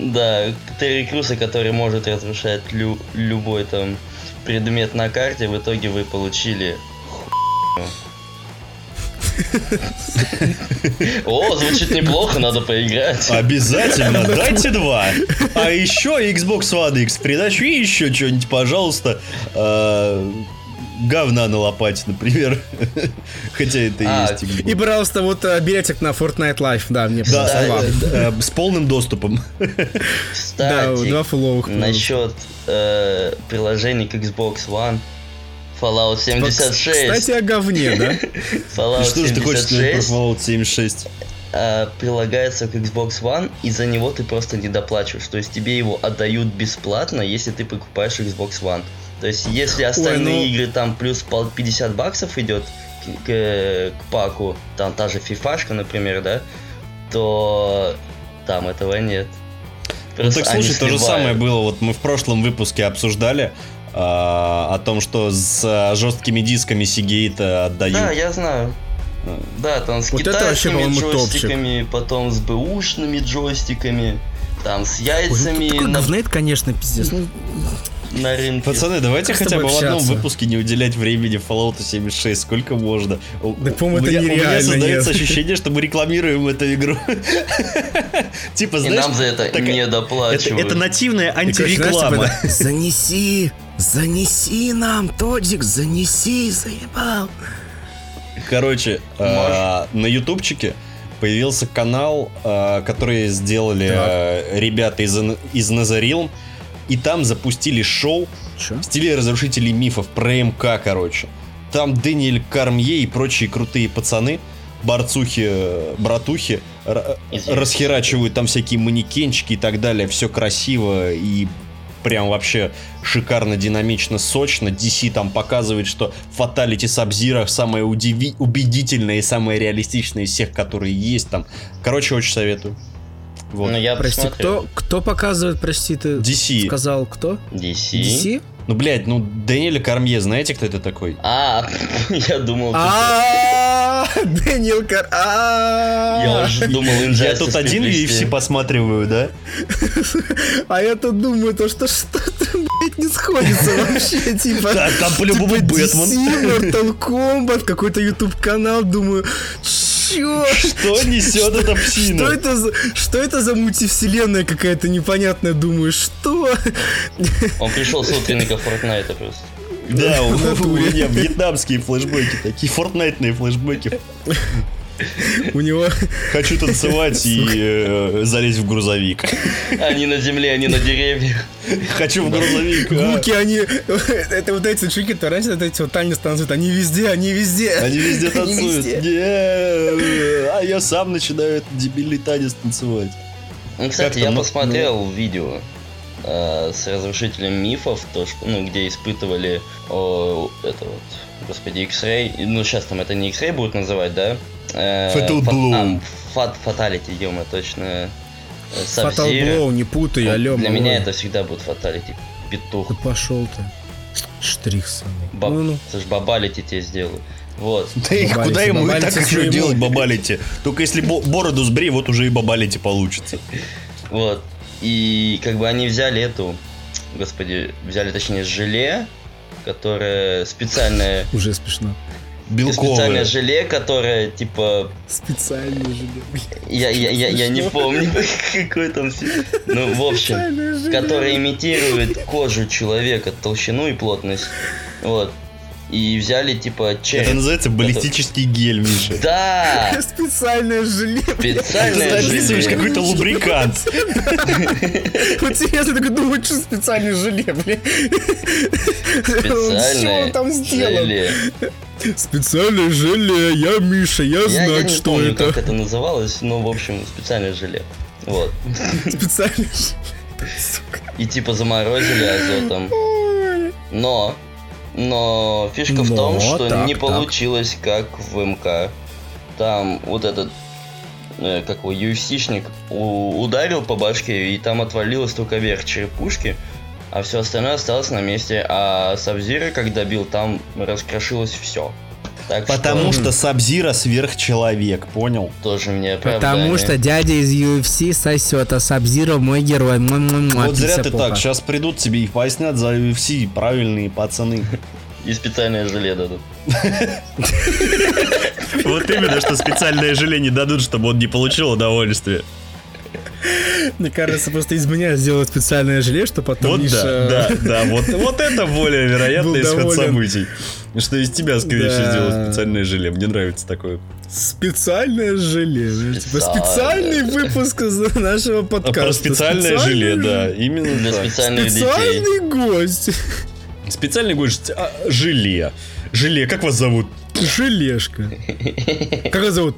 Да, Терри Круса, который может разрушать лю- любой там предмет на карте, в итоге вы получили о, звучит неплохо, надо поиграть. Обязательно, дайте два. А еще Xbox One X придачу и еще что-нибудь, пожалуйста. А, говна на лопате, например. Хотя это и а, есть. Xbox. И, пожалуйста, вот э, билетик на Fortnite Live, да, мне да, да, да, С полным доступом. Кстати, да, два фуловых. Насчет э, приложений к Xbox One. Fallout 76. Кстати, о говне, да? Fallout Что же ты хочешь сказать про Fallout 76? Э, прилагается к Xbox One, и за него ты просто не доплачиваешь. То есть тебе его отдают бесплатно, если ты покупаешь Xbox One. То есть если остальные Ой, ну... игры там плюс 50 баксов идет к, к, к паку, там та же фифашка, например, да, то там этого нет. Ну так слушай, то же самое было, вот мы в прошлом выпуске обсуждали, а, о том, что с жесткими дисками Seagate отдают. Да, я знаю. Да, там с вот китайскими джойстиками, топчик. потом с бэушными джойстиками, там с яйцами. Ой, ну, на... говно, это, конечно, пиздец. Ну, на рынке. Пацаны, давайте как хотя бы в одном выпуске не уделять времени Fallout 76, сколько можно. Да, по-моему, это нереально. У меня создается нет. ощущение, что мы рекламируем эту игру. Типа, знаешь... И нам за это не доплачивают. Это нативная антиреклама. Типа, занеси, занеси нам, Тодик, занеси, заебал. Короче, а, на ютубчике появился канал, а, который сделали а, ребята из, из Назарил и там запустили шоу Чё? в стиле разрушителей мифов про МК, короче. Там Дэниэль Кармье и прочие крутые пацаны, борцухи, братухи, расхерачивают там всякие манекенчики и так далее. Все красиво и прям вообще шикарно, динамично, сочно. DC там показывает, что Fatality Sub-Zero самое удиви- убедительное и самое реалистичное из всех, которые есть там. Короче, очень советую. Вот. Ну, я Прости, кто, кто показывает, прости, ты DC. сказал кто? DC. DC? Ну, блядь, ну, Дэниэль Кармье, знаете, кто это такой? А, я думал... А, Дэниэл Кар... Я уже думал, Я тут один UFC посматриваю, да? А я тут думаю, то что что-то, блядь, не сходится вообще, типа... Да, там по-любому типа Бэтмен. Mortal Kombat, какой-то YouTube канал, думаю, Чё? Что несет эта псина? Что это за, что это за мультивселенная какая-то непонятная? Думаю, что? Он пришел с утренника Фортнайта просто. Да, у, у меня вьетнамские флешбеки, такие фортнайтные флешбеки. У него... Хочу танцевать и э, залезть в грузовик. Они на земле, они на деревьях. Хочу в грузовик. Гуки, а. они... Это вот эти чуки, то раньше вот эти вот танец танцуют. Они везде, они везде. Они везде танцуют. Не, а я сам начинаю этот дебильный танец танцевать. Ну, кстати, я посмотрел видео э, с разрушителем мифов, то, что, ну, где испытывали о, это вот, господи, X-Ray, ну, сейчас там это не X-Ray будут называть, да? Э, Fatal Blow. А, Fatality, ё точно. Э, Fatal Blow, не путай, алё, Для меня это всегда будет Fatality. Петух. Ты пошел ты. Штрих самый. Баб... Ну, ну. Слушай, бабалити тебе сделаю. Вот. Да и куда ему и так еще делать бабалити? Только если бороду сбри, вот уже и бабалити получится. Вот. И как бы они взяли эту, господи, взяли точнее желе, которое специальное... Уже смешно белковое. Специальное желе, которое типа... Специальное желе. Я, я, я, я не помню, какой там... Ну, в общем, которое имитирует кожу человека, толщину и плотность. Вот. И взяли типа череп. Это называется баллистический гель, Миша. Да! Специальное желе. Специальное желе. Ты какой-то лубрикант. Вот серьезно, такой думаю, что специальное желе, блин. Специальное там сделал? желе. Специальное желе, я Миша, я знаю, что помню, это. как это называлось, но, в общем, специальное желе. Вот. Специальное И типа заморозили азотом. Но но фишка Но, в том, что так, не получилось так. как в МК. Там вот этот э, как его UFC-шник ударил по башке, и там отвалилась только верх черепушки, а все остальное осталось на месте. А Сабзира, когда бил, там раскрошилось все. Так Потому что, что Сабзира сверхчеловек, понял? Тоже мне Потому что дядя из UFC сосет, а Сабзира мой герой. Вот зря ты так, сейчас придут тебе и пояснят за UFC правильные пацаны. И специальное желе дадут. Вот именно, что специальное желе не дадут, чтобы он не получил удовольствие. Мне кажется, просто из меня сделать специальное желе, что потом Вот Миша... да, да, да, вот, вот это более вероятный исход событий. Что из тебя, скорее всего, да. сделать специальное желе. Мне нравится такое. Специальное желе. Типа специальный выпуск нашего подкаста. Про специальное, желе, да. Именно Для так. специальных Специальный детей. гость. Специальный гость. А, желе. Желе, как вас зовут? Желешка. Как вас зовут?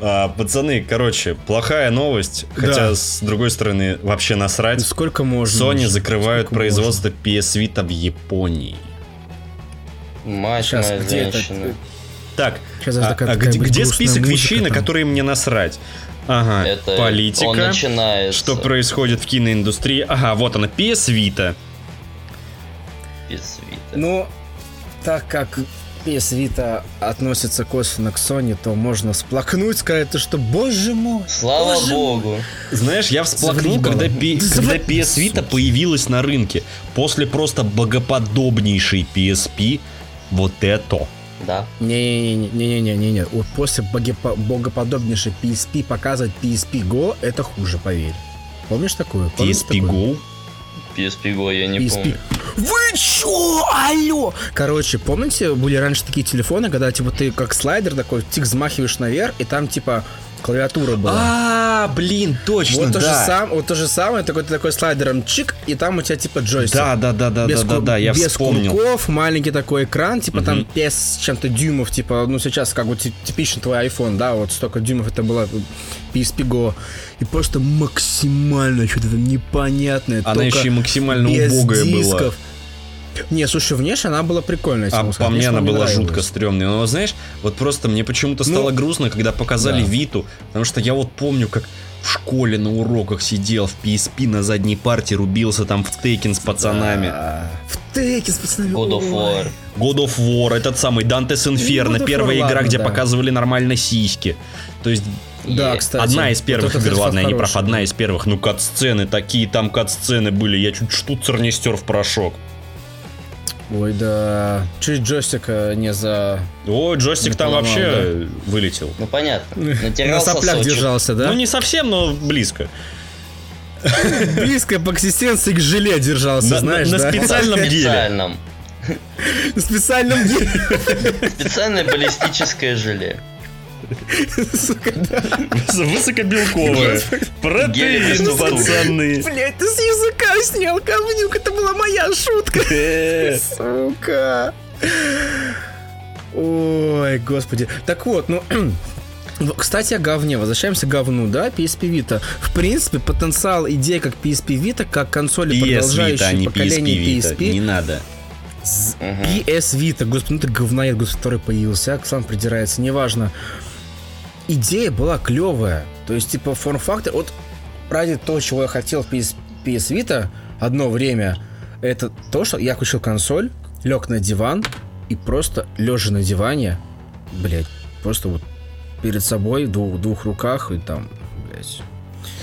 А, пацаны, короче, плохая новость, хотя да. с другой стороны вообще насрать. Сколько можно? Sony закрывают производство можно? PS Vita в Японии. Мать Сейчас, моя где женщина. Это? Так, Сейчас а, а где, где список вещей, там. на которые мне насрать? Ага, это политика, что происходит в киноиндустрии. Ага, вот она, PS Vita. PS Vita. Ну, так как PS Vita относится косвенно к Sony, то можно всплакнуть, сказать, что боже мой. Слава боже богу. Мой. Знаешь, я всплакнул, когда, пи- когда PS Vita появилась на рынке. После просто богоподобнейшей PSP. Вот это. Да. Не-не-не-не-не-не-не. Вот после богоподобнейшей PSP показывать PSP Go, это хуже, поверь. Помнишь такую? Помнишь PSP такую? Go? PSP Go я не PSP. помню. Вы чё? Алло! Короче, помните, были раньше такие телефоны, когда типа ты как слайдер такой, тик взмахиваешь наверх, и там типа клавиатура была. А, блин, точно, вот то да. Же сам, вот то же самое, такой ты такой слайдером чик, и там у тебя типа джойстик. Да, да, да, да, без да, да, да, я без вспомнил. курков, маленький такой экран, типа угу. там без чем-то дюймов, типа, ну сейчас как вот типичный твой iPhone, да, вот столько дюймов это было PSP Go. И просто максимально что-то непонятное. Она еще и максимально убогая дисков. была. Не, слушай, внешне она была прикольная. А по мне она была нравилась. жутко стрёмная. Но знаешь, вот просто мне почему-то стало ну, грустно, когда показали да. Виту, потому что я вот помню, как в школе на уроках сидел в PSP на задней парте, рубился там в Тейкен с пацанами. Да. В Тейкен с пацанами. God of War. God of War, этот самый Dante's Inferno, ну, первая игра, ладно, где да. показывали нормально сиськи. То есть да, кстати. Одна из первых игр, ладно, я не прав, одна из первых. Ну, кат-сцены, такие там кат-сцены были. Я чуть штуцер не стер в порошок. Ой, да. Чуть джойстик не за... Ой, джойстик не там поломал, вообще да? вылетел. Ну, понятно. На соплях держался, да? Ну, не совсем, но близко. Близко по консистенции к желе держался, знаешь, На специальном геле. На специальном геле. Специальное баллистическое желе. Высокобелковая. Протеин, пацаны. Блять, ты с языка снял, говнюк. Это была моя шутка. Э. Сука. Ой, господи. Так вот, ну... Кстати, о говне. Возвращаемся к говну, да? PSP Vita. В принципе, потенциал идеи как PSP Vita, как консоли, PS Vita, а поколение PSP, Vita. PSP. Не надо. PS Vita, господи, ну ты говноед, господи, который появился, а сам придирается, неважно идея была клевая. То есть, типа, форм-фактор... Вот ради того, чего я хотел в PS, PS Vita одно время, это то, что я включил консоль, лег на диван и просто лежа на диване, блядь, просто вот перед собой в двух, двух руках и там, блядь.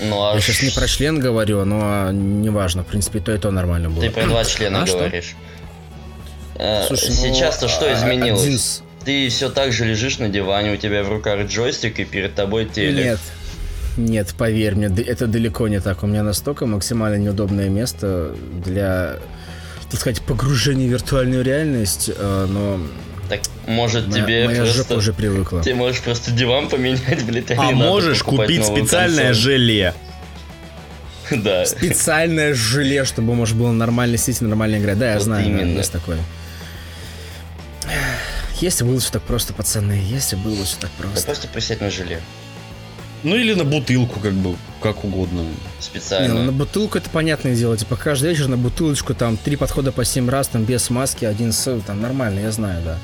Ну, а я сейчас не про член говорю, но неважно, в принципе, то и то нормально было. Ты про два члена а говоришь. Э, Слушай, ну, Сейчас-то что а, изменилось? Один, ты все так же лежишь на диване, у тебя в руках джойстик и перед тобой телек. Нет, нет, поверь мне, это далеко не так. У меня настолько максимально неудобное место для так сказать, погружение в виртуальную реальность, э, но... Так, может, моя, тебе моя просто... жопа уже привыкла. Ты можешь просто диван поменять, блядь, а, а можешь купить специальное консоль. желе. Да. Специальное желе, чтобы, может, было нормально сидеть, нормально играть. Да, я вот знаю, именно. есть такое. Если было все так просто, пацаны, если было все так просто. Да просто присядь на желе. Ну или на бутылку, как бы, как угодно. Специально. Не, ну, на бутылку это понятное дело. Типа каждый вечер на бутылочку там три подхода по 7 раз, там без маски, один с... Там нормально, я знаю, да.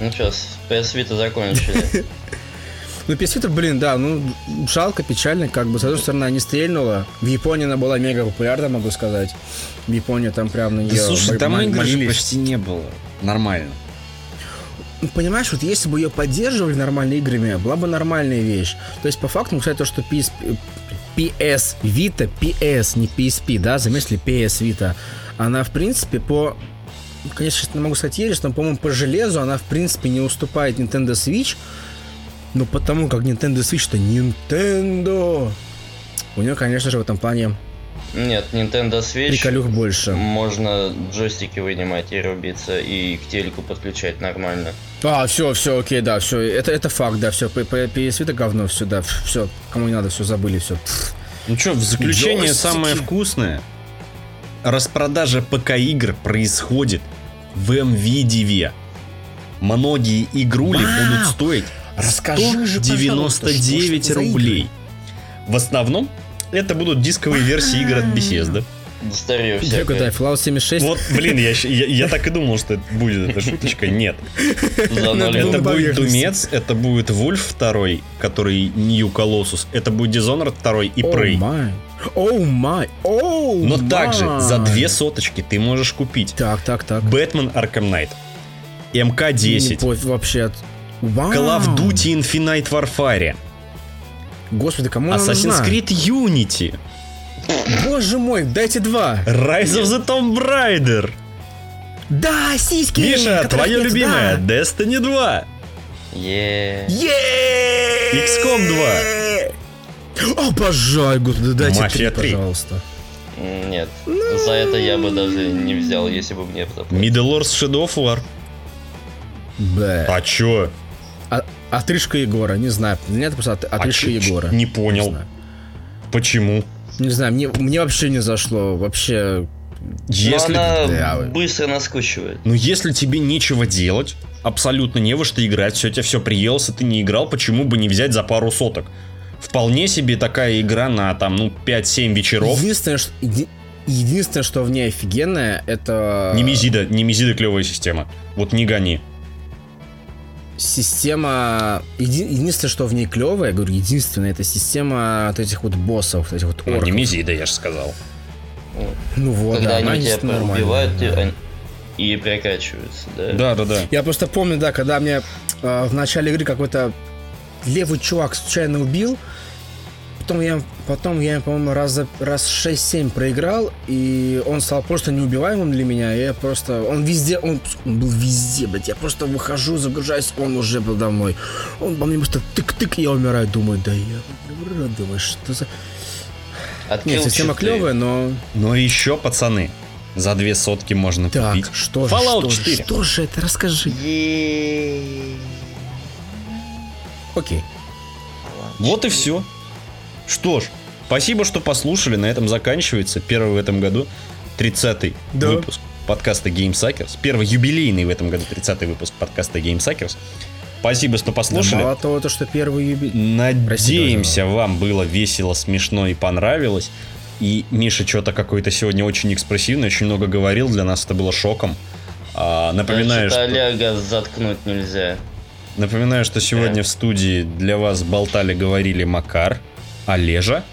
Ну что, PS Vita закончили. Ну, PS Vita, блин, да, ну, жалко, печально, как бы, с одной стороны, не стрельнула. В Японии она была мега популярна, могу сказать. В Японии там прям на нее... Да, слушай, там игр почти не было. Нормально. Ну, понимаешь, вот если бы ее поддерживали нормальными играми, была бы нормальная вещь. То есть, по факту, кстати, то, что PS, PS Vita, PS, не PSP, да, заметили PS Vita, она, в принципе, по конечно, не могу сказать ересь, но, по-моему, по железу она, в принципе, не уступает Nintendo Switch, но потому как Nintendo Switch это Nintendo, у нее, конечно же, в этом плане нет, Nintendo Switch Приколюх больше. Можно джойстики вынимать и рубиться, и к телеку подключать нормально. А, все, все, окей, да, все, это, это факт, да, все, PS Vita говно, все, да, все, кому не надо, все забыли, все. Ну что, в заключение Джойстики. самое вкусное. Распродажа ПК-игр происходит в MVDV. Многие игрули Вау! будут стоить Расскажи 199 же, рублей. В основном это будут дисковые версии игр от Bethesda. Старею всякое. Да, Fallout 76. Вот, блин, я, я, я так и думал, что это будет эта шуточка. Нет. Это будет Думец, это будет Вульф 2, который New Colossus, это будет Dishonored 2 и Prey. Оу май, оу Но также за две соточки ты можешь купить Так, так, так Бэтмен Arkham Knight МК-10 Вообще Call of Duty Infinite Warfare Господи, кому Assassin's? Creed Unity. Боже мой, дайте два. Rise of the Tomb Raider. Да, сиськи. Миша, твоя любимая да. Destiny 2. Yeah. Yeah. XCOM 2. Обожаю, господи, дайте Мафия 3, 3, пожалуйста. Нет, ну... за это я бы даже не взял, если бы мне заплатили. Middle Earth Shadow of War. Б. А чё? А, отрыжка Егора, не знаю. Нет, просто от, отрыжка а Егора. Не понял. Не Почему? Не знаю, мне, мне вообще не зашло. Вообще. Если... Но она да, быстро наскучивает. Ну, если тебе нечего делать, абсолютно не во что играть, все, тебя все приелся, ты не играл, почему бы не взять за пару соток? Вполне себе такая игра на там, ну, 5-7 вечеров. Единственное, что, еди... Единственное, что в ней офигенное, это... Немезида, Немезида клевая система. Вот не гони система... Еди... Единственное, что в ней клевое, я говорю, единственное, это система вот этих вот боссов, вот этих вот орков. Ну, не Мизида, я же сказал. Ну вот, Когда да, они тебя убивают, ты... и прокачиваются, да? Да, да, да. Я просто помню, да, когда мне э, в начале игры какой-то левый чувак случайно убил, Потом я, потом я, по-моему, раз, раз 6-7 проиграл, и он стал просто неубиваемым для меня. Я просто... Он везде... Он, он был везде, блядь. Я просто выхожу, загружаюсь, он уже был домой. Он по мне просто тык-тык, я умираю. Думаю, да я... Думаю, что за... Открыл Нет, система клевая, но... Но еще, пацаны, за две сотки можно так, купить. что же, Fallout что 4. Же, что же это? Расскажи. Окей. Вот и все. Что ж, спасибо, что послушали. На этом заканчивается первый в этом году 30-й да. выпуск подкаста Game Suckers. Первый юбилейный в этом году 30-й выпуск подкаста Game Suckers. Спасибо, что послушали. Да, мало того, то, что первый юбилей. Надеемся, вам было весело, смешно и понравилось. И Миша что-то какой-то сегодня очень экспрессивный, очень много говорил. Для нас это было шоком. А, напоминаю, что... Олега заткнуть нельзя. Напоминаю, что сегодня да. в студии для вас болтали, говорили Макар. Олежа.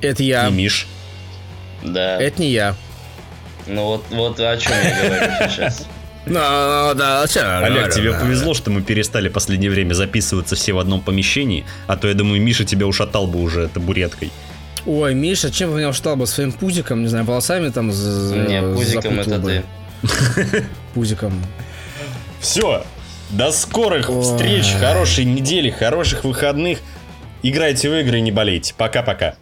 Это я. И Миш. Да. Это не я. Ну вот, вот о чем я говорю сейчас. Ну, да, Олег, тебе повезло, что мы перестали в последнее время записываться все в одном помещении, а то, я думаю, Миша тебя ушатал бы уже табуреткой. Ой, Миша, чем меня ушатал бы? Своим пузиком, не знаю, волосами там Не, пузиком это ты. Пузиком. Все, до скорых встреч, хорошей недели, хороших выходных. Играйте в игры и не болейте. Пока-пока.